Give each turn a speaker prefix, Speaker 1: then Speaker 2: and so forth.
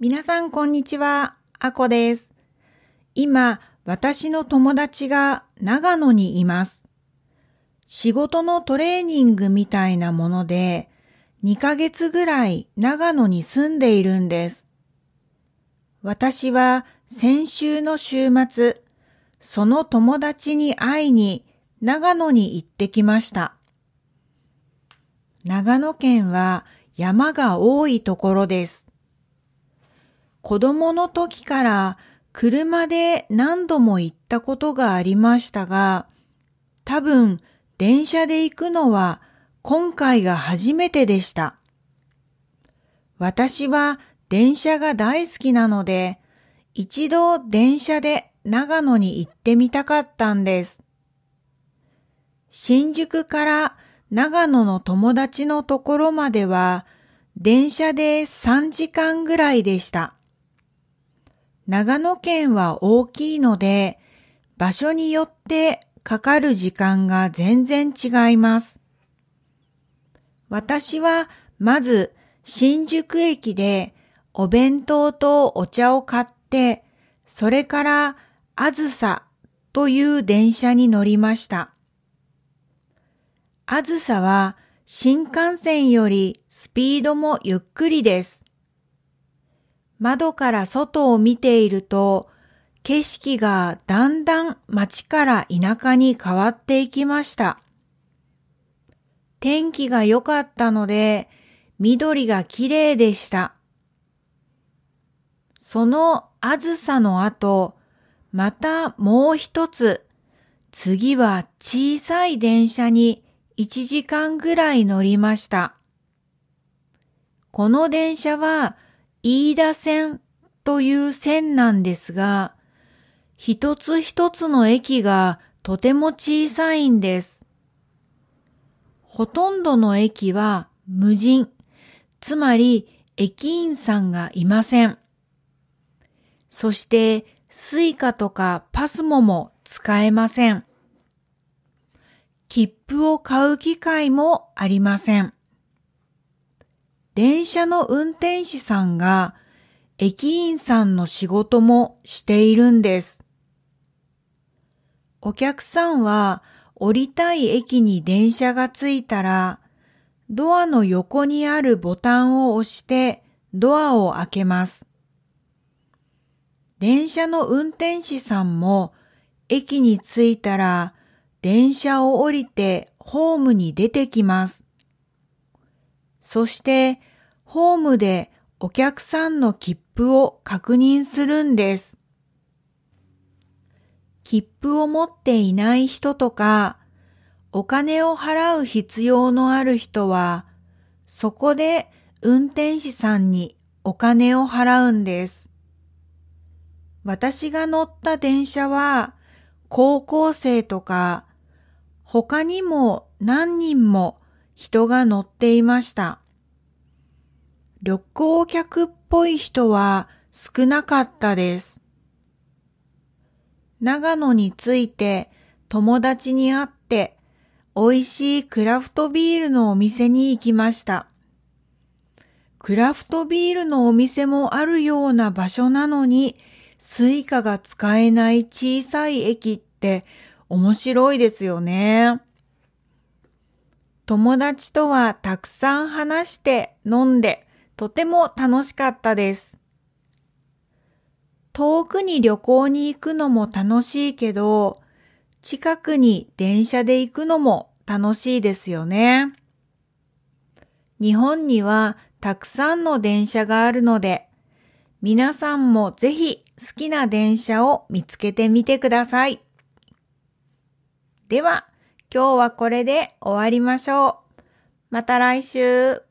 Speaker 1: 皆さんこんにちは、あこです。今、私の友達が長野にいます。仕事のトレーニングみたいなもので、2ヶ月ぐらい長野に住んでいるんです。私は先週の週末、その友達に会いに長野に行ってきました。長野県は山が多いところです。子供の時から車で何度も行ったことがありましたが、多分電車で行くのは今回が初めてでした。私は電車が大好きなので、一度電車で長野に行ってみたかったんです。新宿から長野の友達のところまでは電車で3時間ぐらいでした。長野県は大きいので、場所によってかかる時間が全然違います。私はまず新宿駅でお弁当とお茶を買って、それからあずさという電車に乗りました。あずさは新幹線よりスピードもゆっくりです。窓から外を見ていると、景色がだんだん街から田舎に変わっていきました。天気が良かったので、緑が綺麗でした。そのあずさの後、またもう一つ、次は小さい電車に1時間ぐらい乗りました。この電車は飯田線という線なんですが、一つ一つの駅がとても小さいんです。ほとんどの駅は無人、つまり駅員さんがいません。そしてスイカとかパスモも使えません。切符を買う機会もありません。電車の運転士さんが駅員さんの仕事もしているんです。お客さんは降りたい駅に電車が着いたら、ドアの横にあるボタンを押してドアを開けます。電車の運転士さんも駅に着いたら電車を降りてホームに出てきます。そしてホームでお客さんの切符を確認するんです。切符を持っていない人とか、お金を払う必要のある人は、そこで運転手さんにお金を払うんです。私が乗った電車は、高校生とか、他にも何人も人が乗っていました。旅行客っぽい人は少なかったです。長野に着いて友達に会って美味しいクラフトビールのお店に行きました。クラフトビールのお店もあるような場所なのにスイカが使えない小さい駅って面白いですよね。友達とはたくさん話して飲んでとても楽しかったです。遠くに旅行に行くのも楽しいけど、近くに電車で行くのも楽しいですよね。日本にはたくさんの電車があるので、皆さんもぜひ好きな電車を見つけてみてください。では、今日はこれで終わりましょう。また来週。